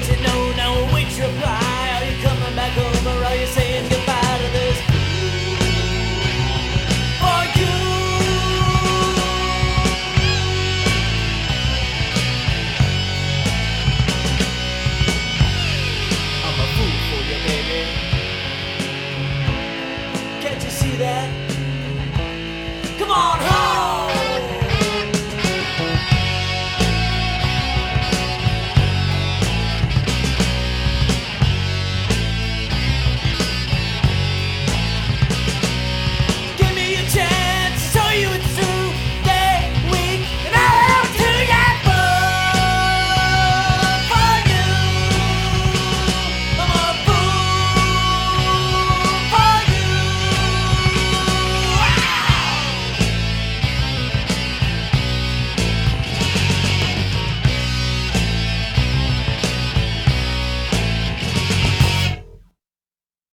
didn't know.